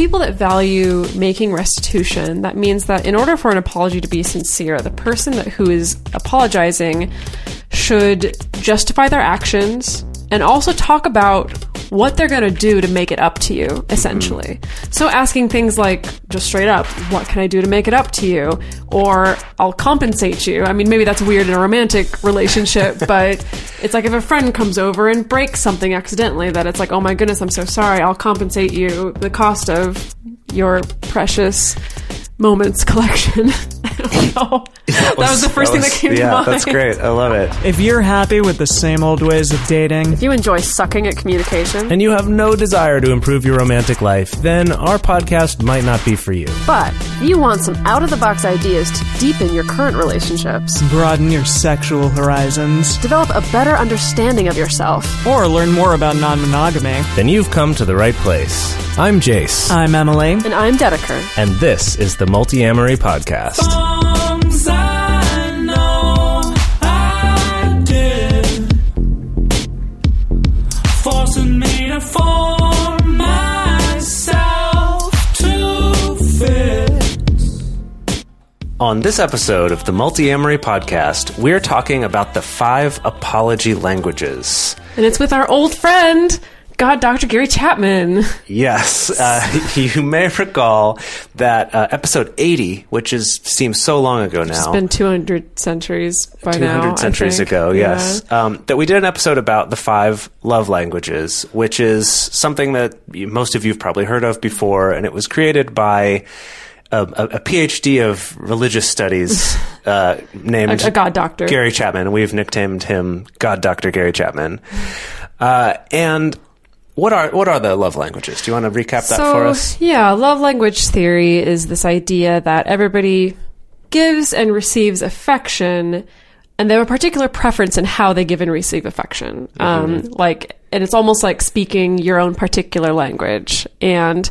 people that value making restitution, that means that in order for an apology to be sincere, the person that, who is apologizing should justify their actions and also talk about what they're going to do to make it up to you, essentially. Mm-hmm. So asking things like, just straight up, what can I do to make it up to you? Or I'll compensate you. I mean, maybe that's weird in a romantic relationship, but it's like if a friend comes over and breaks something accidentally, that it's like, oh my goodness, I'm so sorry, I'll compensate you the cost of your precious moments collection. I don't know. That, was, the first thing that came yeah, to mind. that's great. I love it. If you're happy with the same old ways of dating, If you enjoy sucking at communication, And you have no desire to improve your romantic life, then our podcast might not be for you. but if you want some out of the box ideas to deepen your current relationships, broaden your sexual horizons, develop a better understanding of yourself, or learn more about non monogamy, Then you've come to the right place. I'm Jase, I'm Emily. and I'm Dedeker. and this is the Multiamory Podcast. Songs I know I did, forcing me to form myself to fit. On this episode of the Multiamory Podcast, we're talking about the five apology languages. And it's with our old friend, God, Dr. Gary Chapman. Yes, uh, you may recall that uh, episode 80, which is seems so long ago now. It's been 200 centuries by now. 200 I centuries ago, Yeah. yes. Um, that we did an episode about the five love languages, which is something that most of you have probably heard of before, and it was created by a, a, a PhD of religious studies uh, named A, a God doctor. Gary Chapman. We've nicknamed him God Doctor Gary Chapman. Uh, and what are what are the love languages? Do you want to recap that so, for us? yeah, love language theory is this idea that everybody gives and receives affection, and they have a particular preference in how they give and receive affection. Um, like, and it's almost like speaking your own particular language. And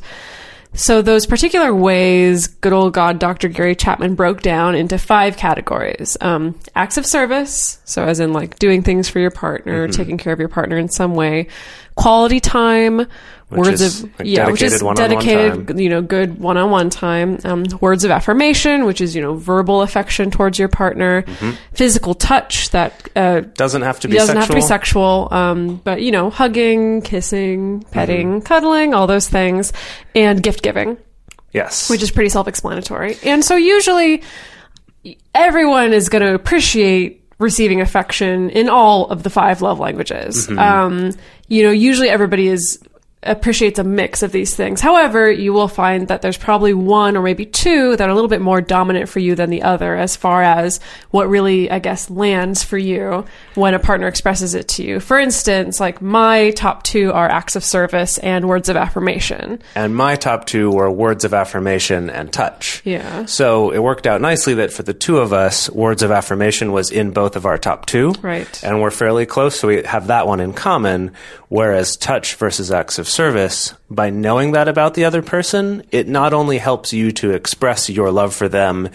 so those particular ways, good old God, Dr. Gary Chapman broke down into five categories. Um, acts of service, so as in like doing things for your partner, taking care of your partner in some way. Quality time, words of like, yeah, which is dedicated time. you know, good one-on-one time. Um, words of affirmation, which is you know verbal affection towards your partner. Physical touch that uh, Doesn't have to be doesn't sexual. have to be sexual, um, but you know, hugging, kissing, petting, cuddling, all those things, and gift giving, Yes. which is pretty self-explanatory. And so usually, everyone is going to appreciate receiving affection in all of the five love languages. Um, you know, usually everybody is appreciates a mix of these things. However, you will find that there's probably one or maybe two that are a little bit more dominant for you than the other as far as what really, I guess, lands for you when a partner expresses it to you. For instance, like my top two are acts of service and words of affirmation. and my top two were words of affirmation and touch. Yeah. So it worked out nicely that for the two of us, words of affirmation was in both of our top two. Right. And we're fairly close, so we have that one in common. Whereas touch versus acts of service, by knowing that about the other person, it not only helps you to express your love for them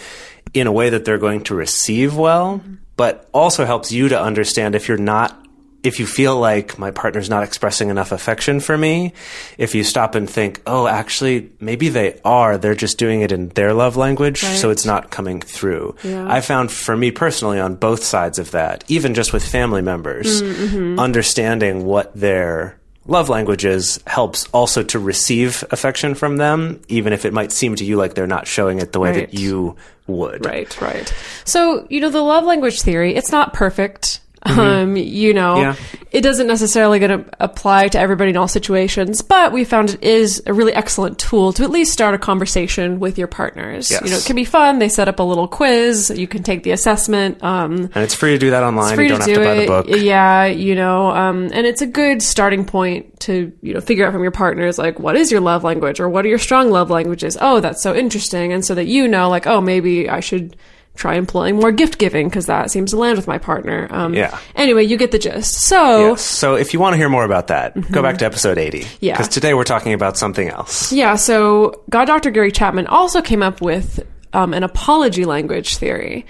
in a way that they're going to receive well, but also helps you to understand if you're not if you feel like my partner's not expressing enough affection for me, if you stop and think, oh, actually, maybe they are, they're just doing it in their love language, so it's not coming through. Yeah. I found for me personally on both sides of that, even just with family members, Mm-hmm. understanding what their love languages helps also to receive affection from them, even if it might seem to you like they're not showing it the way Right. that you would. Right, right. So, you know, the love language theory, it's not perfect. Um, you know, Yeah. it doesn't necessarily going to apply to everybody in all situations, but we found it is a really excellent tool to at least start a conversation with your partners. Yes. You know, it can be fun. They set up a little quiz. You can take the assessment. Um, And it's free to do that online. it's free you don't to have do to buy it. the book. Yeah, you know, um, and it's a good starting point to you know figure out from your partners like what is your love language or what are your strong love languages. Oh, that's so interesting, and so that you know like oh maybe I should try employing more gift giving because that seems to land with my partner. Um, Yeah. Anyway, you get the gist. So Yes. So if you want to hear more about that, go back to episode 80. Mm-hmm. Yeah. Because today we're talking about something else. Yeah, so God Dr. Gary Chapman also came up with um, an apology language theory.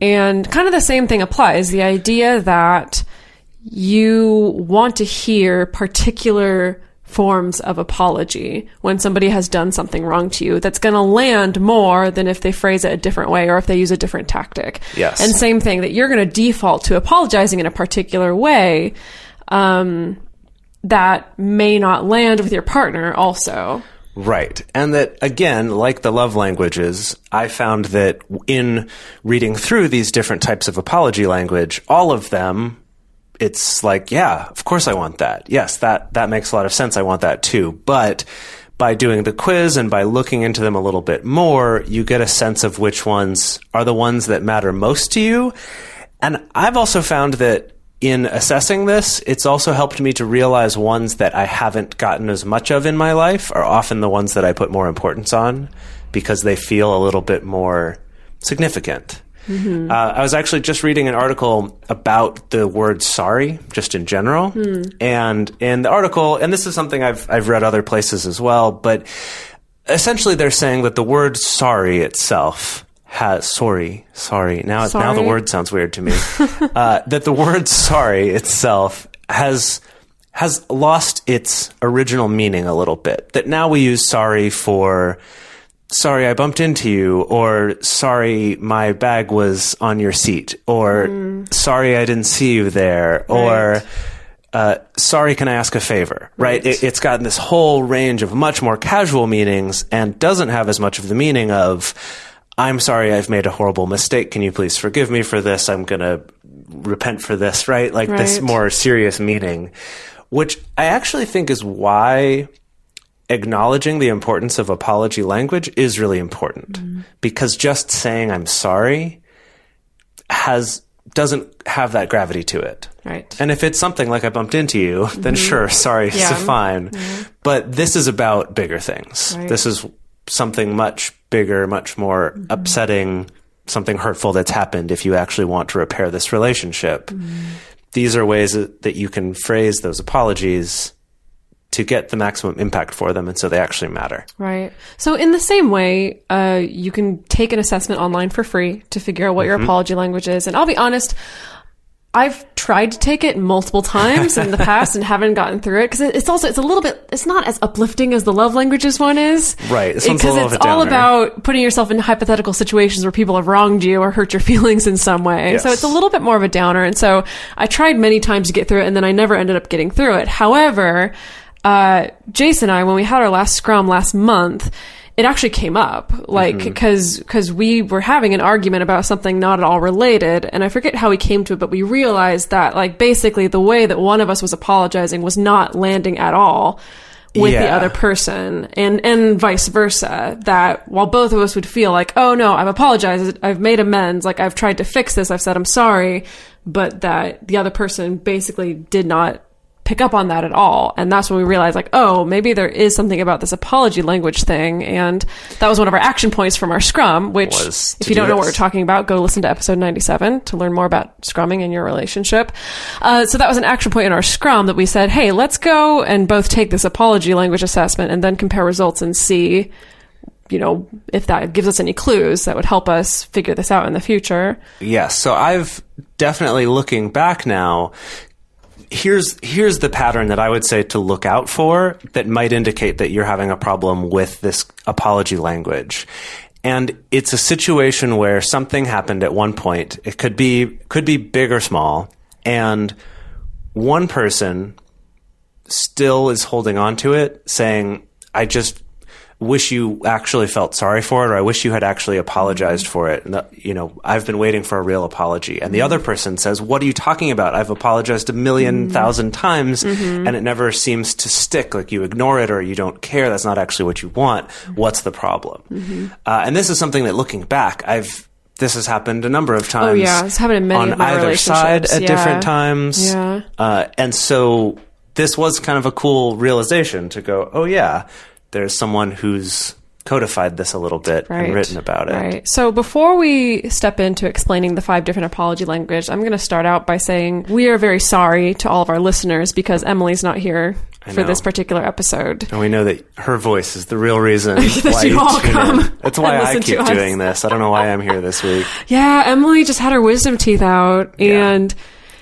And kind of the same thing applies the idea that you want to hear particular forms of apology when somebody has done something wrong to you that's going to land more than if they phrase it a different way or if they use a different tactic. Yes. And same thing that you're going to default to apologizing in a particular way um, that may not land with your partner also. Right. And that, again, like the love languages, I found that in reading through these different types of apology language, all of them, it's like, yeah, of course I want that. Yes, that, that makes a lot of sense. I want that too. But by doing the quiz and by looking into them a little bit more, you get a sense of which ones are the ones that matter most to you. And I've also found that in assessing this, it's also helped me to realize ones that I haven't gotten as much of in my life are often the ones that I put more importance on because they feel a little bit more significant. Uh, I was actually just reading an article about the word sorry, just in general. And in the article, and this is something I've, I've read other places as well, but essentially they're saying that the word sorry itself has sorry sorry. Now now the word sounds weird to me. Uh, that the word sorry itself has has lost its original meaning a little bit. That now we use sorry for sorry I bumped into you or sorry my bag was on your seat or sorry I didn't see you there or uh, sorry, can I ask a favor? Right? It, it's gotten this whole range of much more casual meanings and doesn't have as much of the meaning of, I'm sorry, I've made a horrible mistake. Can you please forgive me for this? I'm going to repent for this, right? Like this more serious meaning, which I actually think is why acknowledging the importance of apology language is really important because just saying I'm sorry has doesn't have that gravity to it. Right. And if it's something like I bumped into you, then sure, sorry, Mm-hmm. Yeah. so fine. But this is about bigger things. Right. This is something much bigger, much more Mm-hmm. upsetting, something hurtful that's happened if you actually want to repair this relationship. Mm-hmm. These are ways that you can phrase those apologies to get the maximum impact for them and so they actually matter. Right. So, in the same way, uh, you can take an assessment online for free to figure out what your apology language is. And I'll be honest, I've tried to take it multiple times in the past and haven't gotten through it because it's also it's a little bit it's not as uplifting as the love languages one is. Right. This one's a Because it's all about putting yourself in hypothetical situations where people have wronged you or hurt your feelings in some way. So it's a little bit more of a downer. And so I tried many times to get through it and then I never ended up getting through it. However, uh, Jason and I, when we had our last scrum last month, it actually came up, like, because because we were having an argument about something not at all related, and I forget how we came to it, but we realized that, like, basically the way that one of us was apologizing was not landing at all with the other person, and and vice versa. That while both of us would feel like, oh no, I've apologized, I've made amends, like I've tried to fix this, I've said I'm sorry, but that the other person basically did not pick up on that at all. And that's when we realized like, oh, maybe there is something about this apology language thing. And that was one of our action points from our scrum, which if you don't do know what we're talking about, go listen to episode 97 to learn more about scrumming in your relationship. Uh, so that was an action point in our scrum that we said, hey, let's go and both take this apology language assessment and then compare results and see you know, if that gives us any clues that would help us figure this out in the future. Yes. So I've definitely looking back now. Here's here's the pattern that I would say to look out for that might indicate that you're having a problem with this apology language. And it's a situation where something happened at one point. It could be could be big or small, and one person still is holding on to it, saying, "I just wish you actually felt sorry for it, or I wish you had actually apologized for it." And, you know, I've been waiting for a real apology. And the other person says, "What are you talking about? I've apologized a 1000000 thousand times, and it never seems to stick. Like you ignore it or you don't care. That's not actually what you want. What's the problem?" Uh, and this is something that, looking back, I've this has happened a number of times. Oh, yeah. It's happened in many on either side at Yeah. different times. Yeah. Uh, and so this was kind of a cool realization to go, oh yeah, there's someone who's codified this a little bit and written about it. Right. So before we step into explaining the five different apology language, I'm going to start out by saying we are very sorry to all of our listeners because Emily's not here for this particular episode. And we know that her voice is the real reason why you all come. That's why I keep doing this. I don't know why I'm here this week. Yeah, Emily just had her wisdom teeth out Yeah. and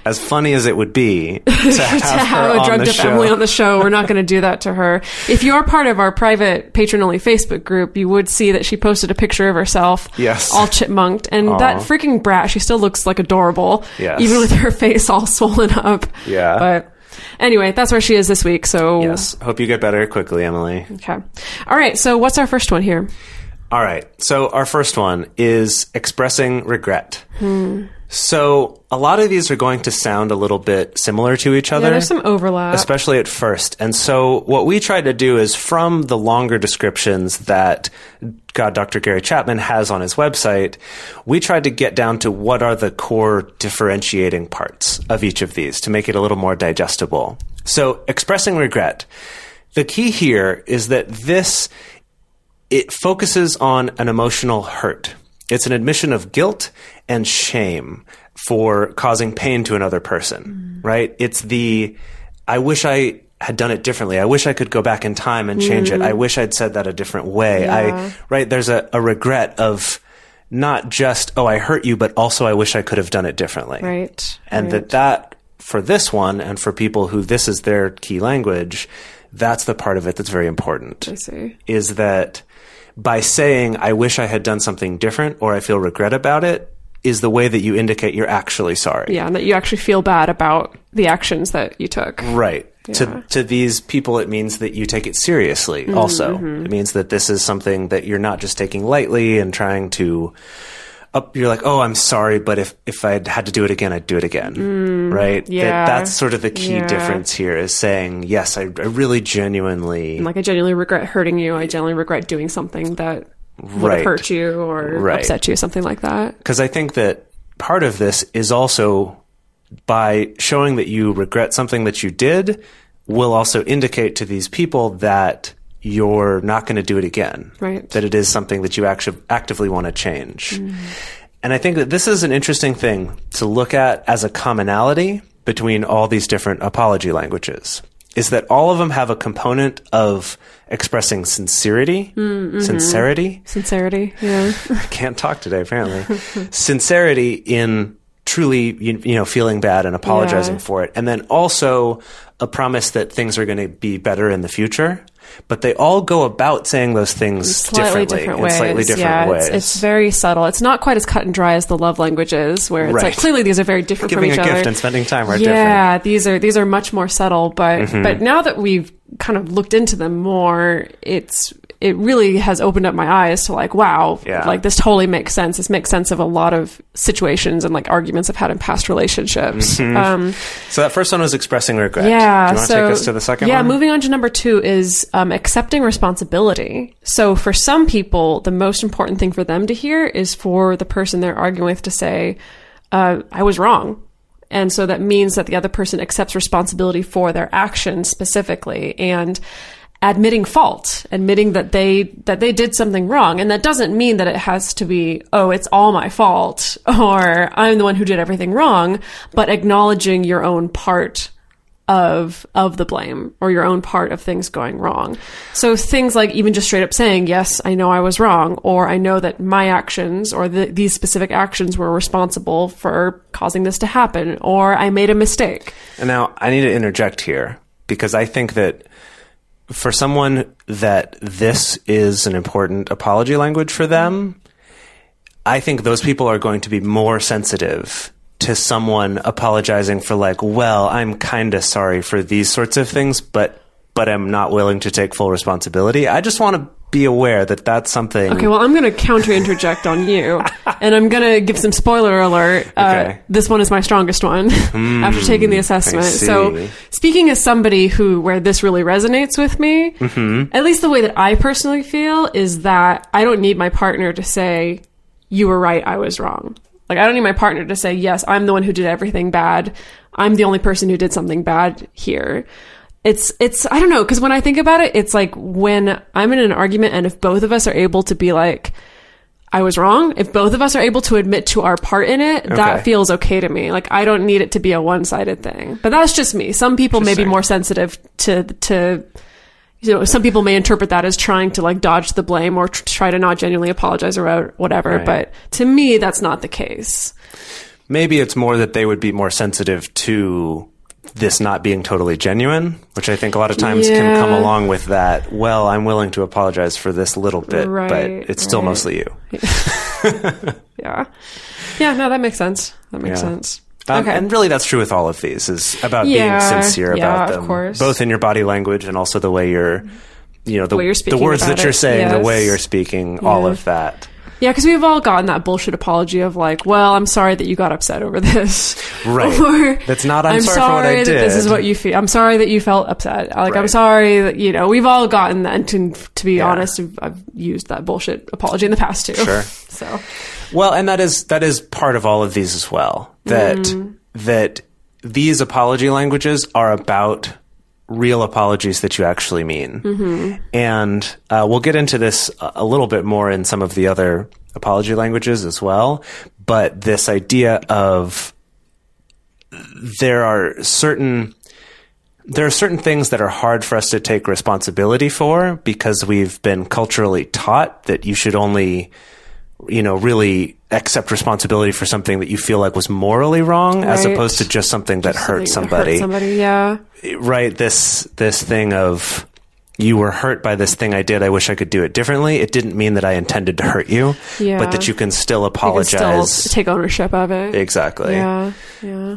as funny as it would be to have, to her have a on drugged the up show. Emily on the show. We're not going to do that to her. If you're part of our private Patreon only Facebook group, you would see that she posted a picture of herself, Yes. all chipmunked, and that freaking brat. She still looks like adorable, Yes. even with her face all swollen up. Yeah. but anyway, that's where she is this week. So Yes. Hope you get better quickly, Emily. okay, all right. So what's our first one here? All right. So our first one is expressing regret. Hmm. So a lot of these are going to sound a little bit similar to each other. Yeah, there's some overlap. especially at first. And so what we try to do is from the longer descriptions that God Dr. Gary Chapman has on his website, we tried to get down to what are the core differentiating parts of each of these to make it a little more digestible. So expressing regret. The key here is that this it focuses on an emotional hurt. It's an admission of guilt and shame for causing pain to another person, mm. right? It's the, I wish I had done it differently. I wish I could go back in time and change it. I mm. wish I'd said that a different way. I, right? There's a, a regret of not just, oh, I hurt you, but also I wish I could have done it differently. Right. And right. that that, for this one and for people who this is their key language, that's the part of it that's very important I see. is that by saying, I wish I had done something different or I feel regret about it, is the way that you indicate you're actually sorry. Yeah, and that you actually feel bad about the actions that you took. Right. Yeah. To to these people it means that you take it seriously mm-hmm. also. Mm-hmm. It means that this is something that you're not just taking lightly and trying to up you're like, "Oh, I'm sorry, but if if I had to do it again, I'd do it again." Mm, right? yeah. That, that's sort of the key Yeah. difference here is saying, "Yes, I, I really genuinely Like I genuinely regret hurting you. I genuinely regret doing something that would Right. have hurt you or Right. upset you, something like that. because I think that part of this is also by showing that you regret something that you did will also indicate to these people that you're not going to do it again. Right. That it is something that you actually actively want to change. Mm-hmm. And I think that this is an interesting thing to look at as a commonality between all these different apology languages. Is that all of them have a component of expressing sincerity, mm-hmm. sincerity, Sincerity. Yeah. I can't talk today, apparently. Sincerity in truly, you, you know, feeling bad and apologizing Yeah. for it. And then also a promise that things are going to be better in the future. But they all go about saying those things slightly differently different in ways. slightly different yeah, ways. It's, it's very subtle. It's not quite as cut and dry as the love languages, where it's like clearly these are very different Giving from a each gift other. and spending time are different. yeah, these are these are much more subtle. But Mm-hmm. but now that we've kind of looked into them more, it's it really has opened up my eyes to like, wow, Yeah. like this totally makes sense. This makes sense of a lot of situations and like arguments I've had in past relationships. Um, So that first one was expressing regret. yeah. Do you want so to take us to the second yeah, one? moving on to number two is um, accepting responsibility. So for some people, the most important thing for them to hear is for the person they're arguing with to say, uh, "I was wrong." And so that means that the other person accepts responsibility for their actions specifically and admitting fault, admitting that they that they did something wrong. And that doesn't mean that it has to be, oh, it's all my fault or I'm the one who did everything wrong, but acknowledging your own part of of the blame or your own part of things going wrong. So things like even just straight up saying, "Yes, I know I was wrong," or "I know that my actions or the, these specific actions were responsible for causing this to happen," or "I made a mistake." And now I need to interject here because I think that for someone that this is an important apology language for them, I think those people are going to be more sensitive to someone apologizing for like, well, I'm kind of sorry for these sorts of things, but but I'm not willing to take full responsibility. I just want to be aware that that's something Okay, well, I'm going to counter interject on you, and I'm going to give some spoiler alert. Uh, Okay. This one is my strongest one after taking the assessment. So, speaking as somebody who where this really resonates with me, Mm-hmm. at least the way that I personally feel is that I don't need my partner to say, "You were right, I was wrong." Like, I don't need my partner to say, "Yes, I'm the one who did everything bad. I'm the only person who did something bad here." It's it's I don't know because when I think about it, it's like when I'm in an argument and if both of us are able to be like, I was wrong. If both of us are able to admit to our part in it, Okay. that feels okay to me. Like I don't need it to be a one sided thing. But that's just me. Some people may be more sensitive to to. You know, some people may interpret that as trying to like dodge the blame or tr- try to not genuinely apologize or whatever. Right. But to me, that's not the case. maybe it's more that they would be more sensitive to this not being totally genuine, which I think a lot of times can come along with that. Well, I'm willing to apologize for this little bit, but Right, it's still mostly you. Yeah. Yeah, no, that makes sense. That makes Yeah. sense. Um, okay. And really, that's true with all of these. Is about Yeah, being sincere yeah, about of them, course. both in your body language and also the way you're, you know, the, you're the words that you're it, saying, the way you're speaking, all of that. Yeah, because we've all gotten that bullshit apology of like, well, I'm sorry that you got upset over this. Right. Or, That's not, "I'm sorry for what I that this is what you feel. I'm sorry that you felt upset. Like, I'm sorry that, you know, we've all gotten that. And to, to be Yeah. honest, I've, I've used that bullshit apology in the past too. Sure. So, Well, and that is that is part of all of these as well. That Mm-hmm. that these apology languages are about real apologies that you actually mean. Mm-hmm. And uh, we'll get into this a little bit more in some of the other apology languages as well. But this idea of there are certain there are certain things that are hard for us to take responsibility for because we've been culturally taught that you should only you know really accept responsibility for something that you feel like was morally wrong as opposed to just something that hurt something somebody somebody, yeah. right this this thing of you were hurt by this thing I did. I wish I could do it differently. It didn't mean that I intended to hurt you, Yeah. but that you can still You can apologize. still take ownership of it. exactly. Yeah. Yeah.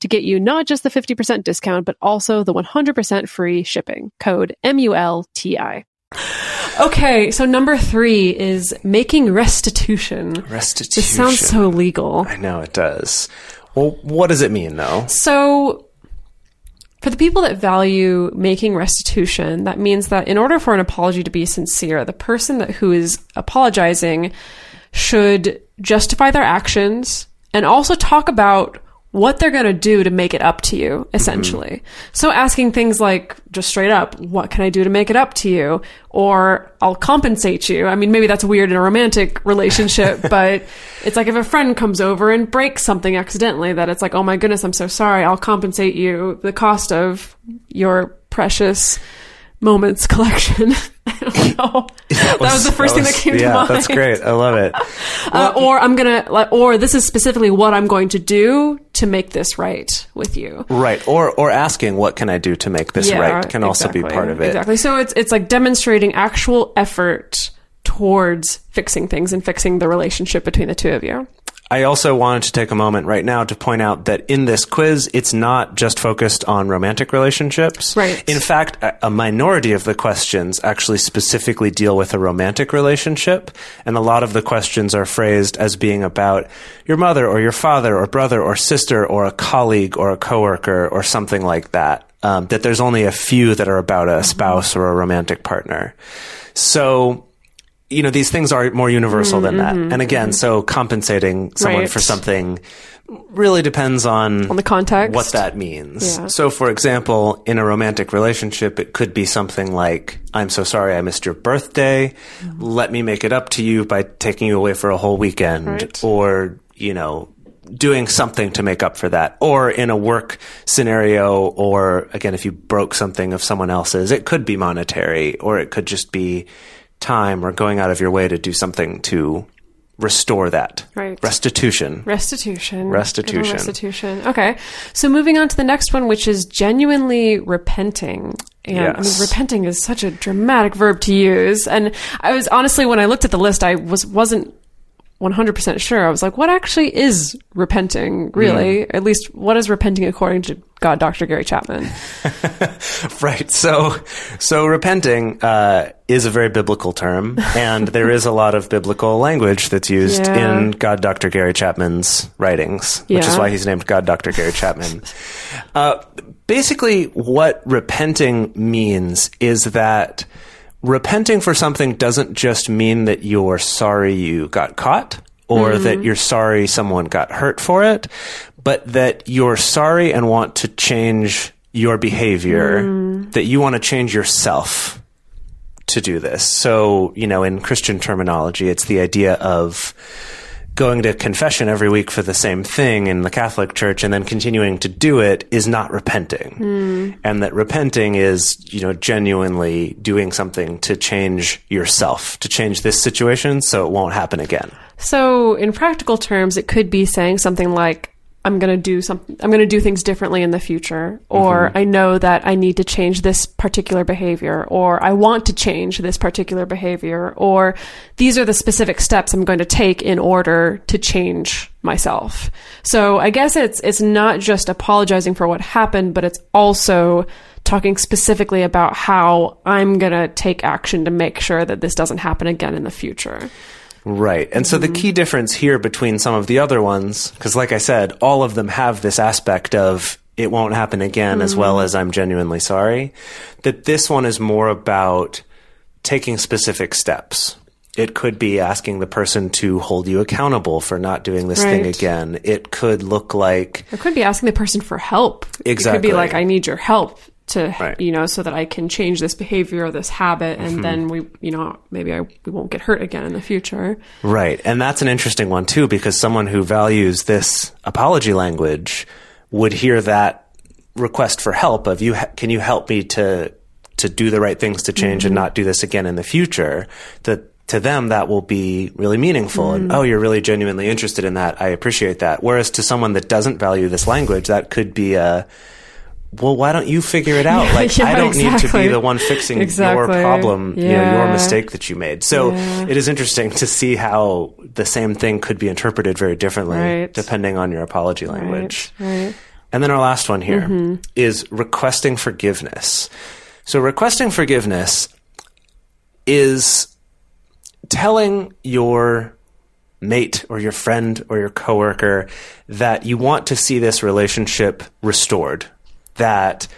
to get you not just the 50% discount, but also the 100% free shipping. Code M-U-L-T-I. Okay, so number three is making restitution. Restitution. This sounds so legal. I know it does. Well, what does it mean though? So, for the people that value making restitution, that means that in order for an apology to be sincere, the person that who is apologizing should justify their actions and also talk about what they're going to do to make it up to you, essentially. So asking things like, just straight up, what can I do to make it up to you? Or I'll compensate you. I mean, maybe that's weird in a romantic relationship, but it's like if a friend comes over and breaks something accidentally, that it's like, oh my goodness, I'm so sorry. I'll compensate you the cost of your precious moments collection. I don't know. that was the first thing that came yeah, to mind. Yeah, that's great. I love it. Uh, or I'm gonna, like, or this is specifically what I'm going to do to make this right with you. Right. Or or asking what can I do to make this right can also be part of it. Exactly. So it's it's like demonstrating actual effort towards fixing things and fixing the relationship between the two of you. I also wanted to take a moment right now to point out that in this quiz, it's not just focused on romantic relationships. Right. In fact, a a minority of the questions actually specifically deal with a romantic relationship, and a lot of the questions are phrased as being about your mother or your father or brother or sister or a colleague or a coworker or something like that. Um, that there's only a few that are about a spouse or a romantic partner. So you know these things are more universal than that mm-hmm. and again so compensating someone Right. for something really depends on On the context. what that means Yeah. so for example in a romantic relationship it could be something like i'm so sorry i missed your birthday mm-hmm. let me make it up to you by taking you away for a whole weekend Right. or you know doing something to make up for that or in a work scenario or again if you broke something of someone else's it could be monetary or it could just be time or going out of your way to do something to restore that Right. restitution Restitution. Restitution. Restitution. Okay. So moving on to the next one, which is genuinely repenting. And I mean, Yes. repenting is such a dramatic verb to use. And I was honestly, when I looked at the list, I was, wasn't 100% sure. I was like, what actually is repenting, really? Hmm. At least, what is repenting according to God, Dr. Gary Chapman? Right. So, so repenting uh, is a very biblical term, and there is a lot of biblical language that's used Yeah. in God, Dr. Gary Chapman's writings, which is why he's named God, Dr. Gary Chapman. uh, basically, what repenting means is that repenting for something doesn't just mean that you're sorry you got caught or that mm-hmm. you're sorry someone got hurt for it, but that you're sorry and want to change your behavior, mm. that you want to change yourself to do this. So, you know, in Christian terminology, it's the idea of going to confession every week for the same thing in the Catholic Church and then continuing to do it is not repenting. Hmm. And that repenting is, you know, genuinely doing something to change yourself, to change this situation so it won't happen again. So, in practical terms, it could be saying something like, I'm going to do something, I'm going to do things differently in the future, or mm-hmm. I know that I need to change this particular behavior, or I want to change this particular behavior, or these are the specific steps I'm going to take in order to change myself. So, I guess it's, it's not just apologizing for what happened, but it's also talking specifically about how I'm going to take action to make sure that this doesn't happen again in the future. Right. And so the mm-hmm. key difference here between some of the other ones, because like I said, all of them have this aspect of it won't happen again as well mm-hmm. as I'm genuinely sorry, that this one is more about taking specific steps. It could be asking the person to hold you accountable for not doing this thing again. It could look like It could be asking the person for help. It could be like, I need your help to, Right. you know, so that I can change this behavior or this habit, and Mm-hmm. then we, you know, maybe I we won't get hurt again in the future. Right. And that's an interesting one too, because someone who values this apology language would hear that request for help of you, can you help me to, to do the right things to change and not do this again in the future? That to them, that will be really meaningful. And, oh, you're really genuinely interested in that. I appreciate that. Whereas to someone that doesn't value this language, that could be a, well, why don't you figure it out? Like, yeah, I don't need to be the one fixing your Exactly. problem, you know, your mistake that you made. So Yeah. it is interesting to see how the same thing could be interpreted very differently Right. depending on your apology language. Right. Right. And then our last one here mm-hmm. is requesting forgiveness. So requesting forgiveness is telling your mate or your friend or your coworker that you want to see this relationship restored, that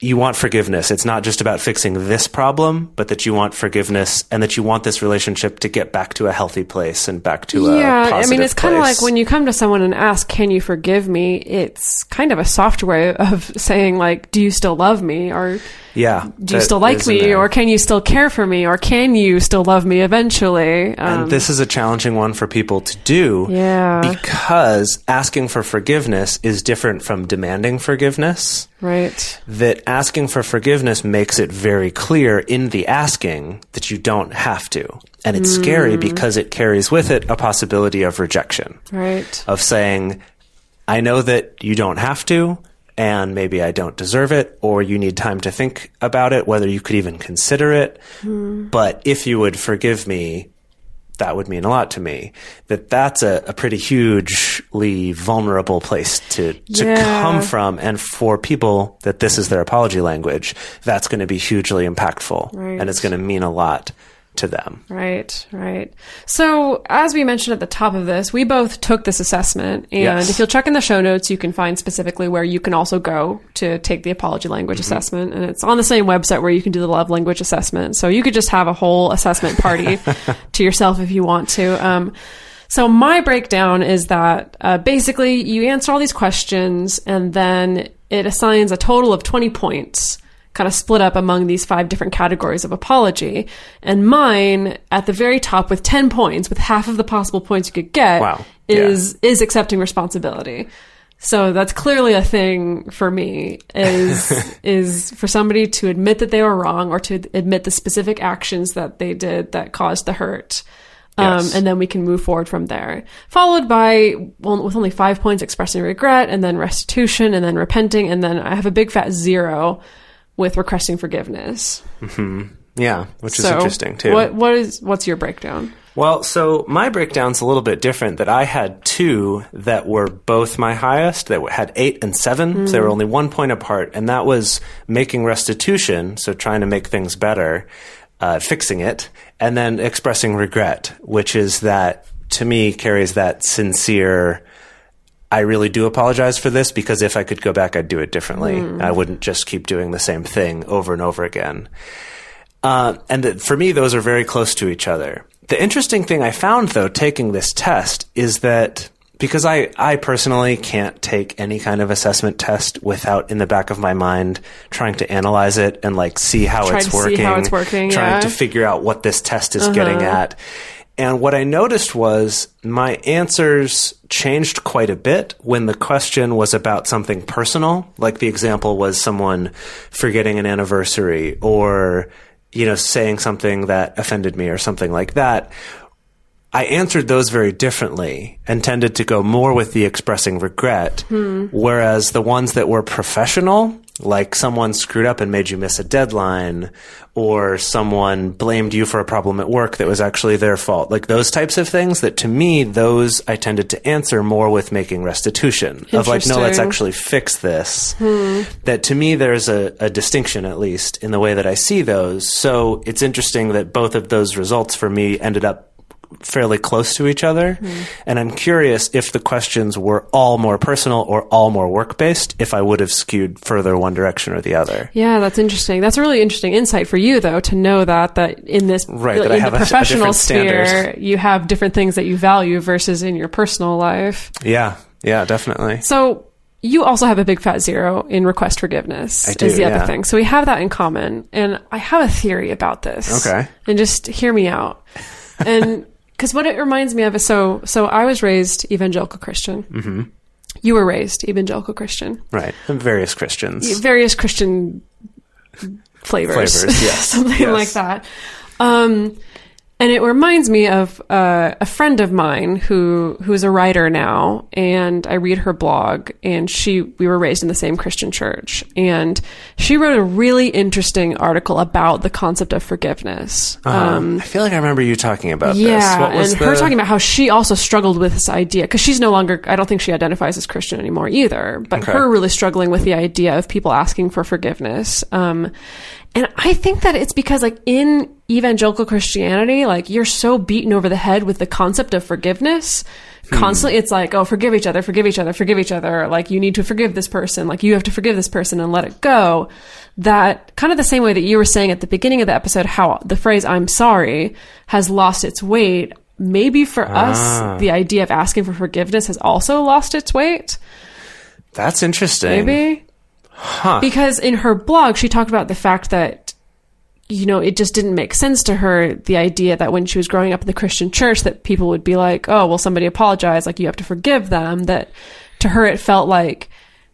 you want forgiveness. It's not just about fixing this problem, but that you want forgiveness and that you want this relationship to get back to a healthy place and back to a yeah, I mean, it's kind of like when you come to someone and ask, "Can you forgive me?" It's kind of a soft way of saying, like, "Do you still love me?" or yeah, "Do you still like me?" or "Can you still care for me?" or "Can you still love me eventually?" Um, And this is a challenging one for people to do. Yeah. Because asking for forgiveness is different from demanding forgiveness. right. That asking for forgiveness makes it very clear in the asking that you don't have to. And it's scary Mm. because it carries with it a possibility of rejection. Right. Of saying, I know that you don't have to, and maybe I don't deserve it, or you need time to think about it, whether you could even consider it. Hmm. But if you would forgive me, that would mean a lot to me. That that's a, a pretty hugely vulnerable place to to Yeah. come from, and for people that this is their apology language, that's going to be hugely impactful, Right. and it's going to mean a lot to them. Right, right. So, as we mentioned at the top of this, we both took this assessment. And Yes. if you'll check in the show notes, you can find specifically where you can also go to take the apology language Mm-hmm. assessment. And it's on the same website where you can do the love language assessment. So, you could just have a whole assessment party to yourself if you want to. Um, so, my breakdown is that uh, basically you answer all these questions and then it assigns a total of 20 points kind of split up among these five different categories of apology. And mine at the very top with 10 points, with half of the possible points you could get, Wow. is is accepting responsibility. So that's clearly a thing for me is is for somebody to admit that they were wrong or to admit the specific actions that they did that caused the hurt. Um, Yes. and then we can move forward from there. Followed by, well, with only five points, expressing regret, and then restitution, and then repenting, and then I have a big fat zero with requesting forgiveness. Yeah, which is interesting too. What what is what's your breakdown? Well, so my breakdown's a little bit different. That I had two that were both my highest, that had eight and seven. So they were only one point apart, and that was making restitution, so trying to make things better, uh, fixing it, and then expressing regret, which is that to me carries that sincere. I really do apologize for this because if I could go back, I'd do it differently. I wouldn't just keep doing the same thing over and over again. Uh, and that for me, those are very close to each other. The interesting thing I found, though, taking this test is that because I, I personally can't take any kind of assessment test without in the back of my mind trying to analyze it and like see how it's to see working, how it's working, trying yeah. Uh-huh. to figure out what this test is getting at. And what I noticed was my answers changed quite a bit when the question was about something personal. Like the example was someone forgetting an anniversary or, you know, saying something that offended me or something like that. I answered those very differently and tended to go more with the expressing regret. Hmm. Whereas the ones that were professional, like someone screwed up and made you miss a deadline, or someone blamed you for a problem at work that was actually their fault, like those types of things, that to me, those I tended to answer more with making restitution of like, no, let's actually fix this. Hmm. That to me, there's a, a distinction, at least in the way that I see those. So it's interesting that both of those results for me ended up fairly close to each other. And I'm curious if the questions were all more personal or all more work based, if I would have skewed further one direction or the other. Yeah, that's interesting. That's a really interesting insight for you, though, to know that that in this Right, in that I the have a- a professional different sphere, standard. you have different things that you value versus in your personal life. Yeah, yeah, definitely. So you also have a big fat zero in request forgiveness. I do, is the other yeah. thing. So we have that in common, and I have a theory about this. Okay. and just hear me out. And because what it reminds me of is so so I was raised evangelical Christian. Mm-hmm. You were raised evangelical Christian. Right. And various Christians. various Christian flavors, Flavors, yes, something yes. like that. Um, and it reminds me of uh, a friend of mine who who's a writer now, and I read her blog. And she, we were raised in the same Christian church, and she wrote a really interesting article about the concept of forgiveness. Um, I feel like I remember you talking about this. Yeah, What was and her talking about how she also struggled with this idea because she's no longer. I don't think she identifies as Christian anymore either. But Okay. her really struggling with the idea of people asking for forgiveness. Um, and I think that it's because like in evangelical Christianity, like you're so beaten over the head with the concept of forgiveness. Hmm. Constantly, it's like, oh, forgive each other, forgive each other, forgive each other. Like you need to forgive this person. Like you have to forgive this person and let it go. That kind of the same way that you were saying at the beginning of the episode, how the phrase "I'm sorry" has lost its weight. Maybe for ah. us, the idea of asking for forgiveness has also lost its weight. That's interesting. Maybe. Because in her blog, she talked about the fact that, you know, it just didn't make sense to her, the idea that when she was growing up in the Christian church, that people would be like, oh, well, somebody apologized, like you have to forgive them. That to her, it felt like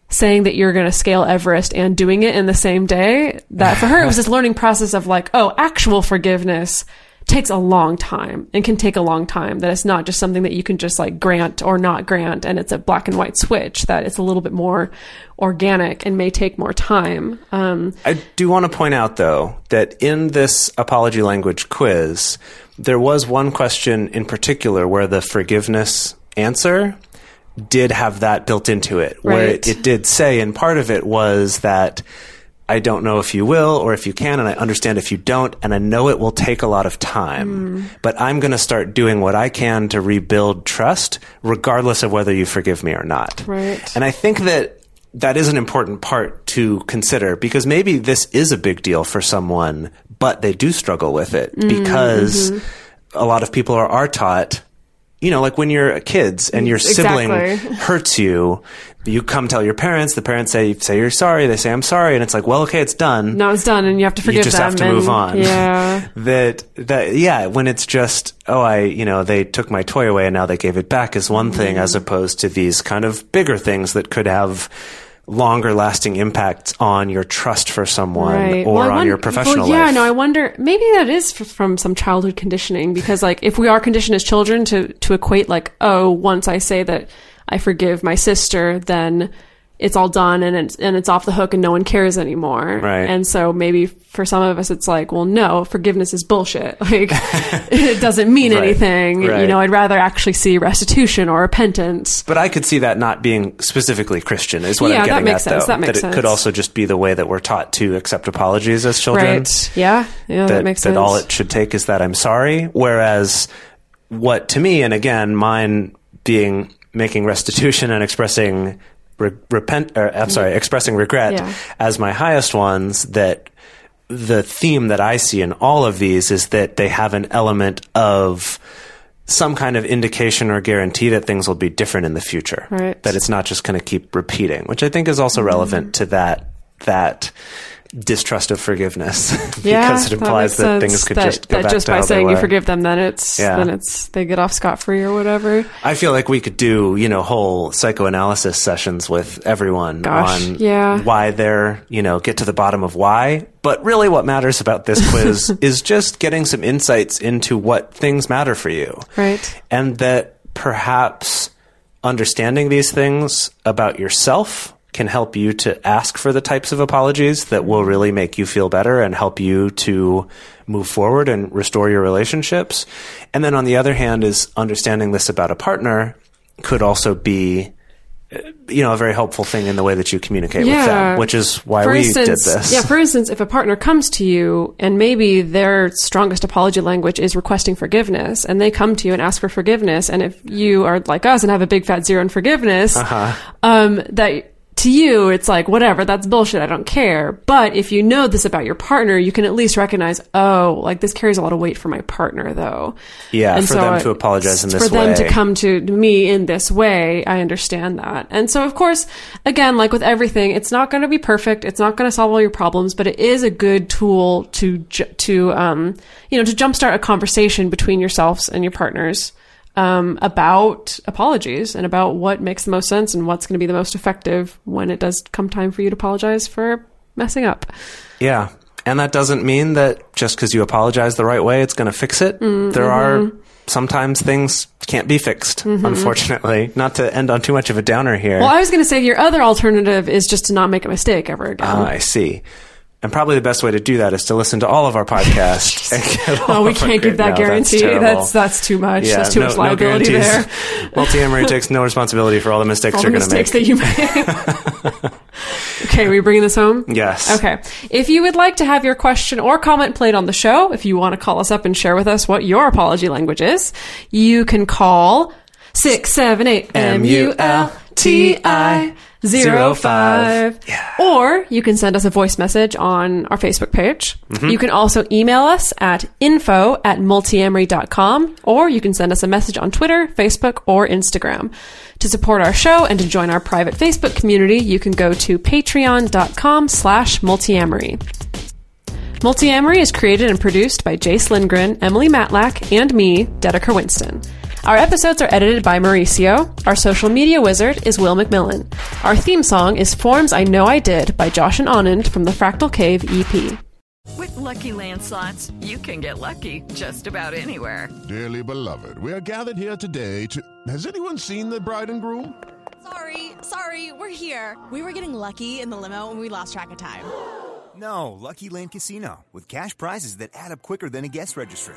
saying that you're going to scale Everest and doing it in the same day. That for her, it was this learning process of like, oh, actual forgiveness takes a long time and can take a long time that it's not just something that you can just like grant or not grant and it's a black and white switch that it's a little bit more organic and may take more time. Um, I do want to point out, though, that in this apology language quiz, there was one question in particular where the forgiveness answer did have that built into it, where it, it did say, and part of it was that I don't know if you will or if you can, and I understand if you don't, and I know it will take a lot of time, mm. but I'm going to start doing what I can to rebuild trust, regardless of whether you forgive me or not. Right. And I think that that is an important part to consider because maybe this is a big deal for someone, but they do struggle with it mm, because mm-hmm. a lot of people are, are taught, you know, like when you're kids and your sibling Exactly. hurts you, you come tell your parents, the parents say, say you're sorry, they say I'm sorry, and it's like, well, okay, it's done now it's done, and you have to forgive you just have to move on. Yeah. that that yeah, when it's just oh I you know they took my toy away and now they gave it back is one thing as Mm-hmm. opposed to these kind of bigger things that could have longer lasting impacts on your trust for someone right. or Well, on won- your professional well, yeah, life. no, I wonder. Maybe that is f- from some childhood conditioning because, like, if we are conditioned as children to to equate, like, oh, once I say that I forgive my sister, then it's all done and it's and it's off the hook and no one cares anymore. Right. And so maybe for some of us, it's like, well, no, forgiveness is bullshit. Like, it doesn't mean Right. anything. You know, I'd rather actually see restitution or repentance. But I could see that not being specifically Christian is what Yeah, I'm that getting makes at sense. though. That makes it sense. could also just be the way that we're taught to accept apologies as children. Right. Yeah. Yeah. That, that, makes sense. that all it should take is that I'm sorry. Whereas what to me, and again, mine being making restitution and expressing re- repent, or I'm sorry, expressing regret Yeah. as my highest ones that the theme that I see in all of these is that they have an element of some kind of indication or guarantee that things will be different in the future. Right. Mm-hmm. That it's not just going to keep repeating, which I think is also relevant to that that distrust of forgiveness Yeah, because it implies makes that things could that, just go that back just to by how saying you forgive them, then it's Yeah. then it's they get off scot free or whatever. I feel like we could do, you know, whole psychoanalysis sessions with everyone Gosh, on yeah. why they're, you know, get to the bottom of why. But really what matters about this quiz is just getting some insights into what things matter for you. Right. And that perhaps understanding these things about yourself can help you to ask for the types of apologies that will really make you feel better and help you to move forward and restore your relationships. And then on the other hand is understanding this about a partner could also be you know a very helpful thing in the way that you communicate with them, which is why for we instance, did this. Yeah, for instance, if a partner comes to you and maybe their strongest apology language is requesting forgiveness, and they come to you and ask for forgiveness, and if you are like us and have a big fat zero in forgiveness, Uh-huh. um, that to you it's like whatever, that's bullshit, I don't care. But if you know this about your partner, you can at least recognize, oh, like this carries a lot of weight for my partner, though. Yeah, And for so them I- to apologize in this way. for them to come to me in this way, I understand that. And so, of course, again, like with everything, it's not going to be perfect. It's not going to solve all your problems, but it is a good tool to to um, you know to jumpstart a conversation between yourselves and your partners um, about apologies and about what makes the most sense and what's going to be the most effective when it does come time for you to apologize for messing up. Yeah. And that doesn't mean that just because you apologize the right way, it's going to fix it. Mm, There are mm-hmm. sometimes things can't be fixed, unfortunately. Not to end on too much of a downer here. Well, I was going to say your other alternative is just to not make a mistake ever again. Ah, I see. And probably the best way to do that is to listen to all of our podcasts. and get all Oh, we can't give that No, guarantee. terrible. That's that's, too much. yeah, that's too no, much no liability there. guarantees. Multiamory takes no responsibility for all the mistakes All you're going to make. mistakes that you make. okay, are we bringing this home? Yes. Okay. If you would like to have your question or comment played on the show, if you want to call us up and share with us what your apology language is, you can call 678 M-U-L-T-I zero five. Or you can send us a voice message on our Facebook page. Mm-hmm. You can also email us at info at multiamory.com or you can send us a message on Twitter, Facebook, or Instagram. To support our show and to join our private Facebook community, you can go to patreon.com slash multiamory. Multiamory is created and produced by Jase Lindgren, Emily Matlack, and me, Dedeker Winston. Our episodes are edited by Mauricio. Our social media wizard is Will McMillan. Our theme song is Forms I Know I Did by Josh and Anand from the Fractal Cave EP. With Lucky Land slots, you can get lucky just about anywhere. Dearly beloved, we are gathered here today to. Has anyone seen the bride and groom? Sorry, sorry, we're here. We were getting lucky in the limo and we lost track of time. No, Lucky Land Casino, with cash prizes that add up quicker than a guest registry.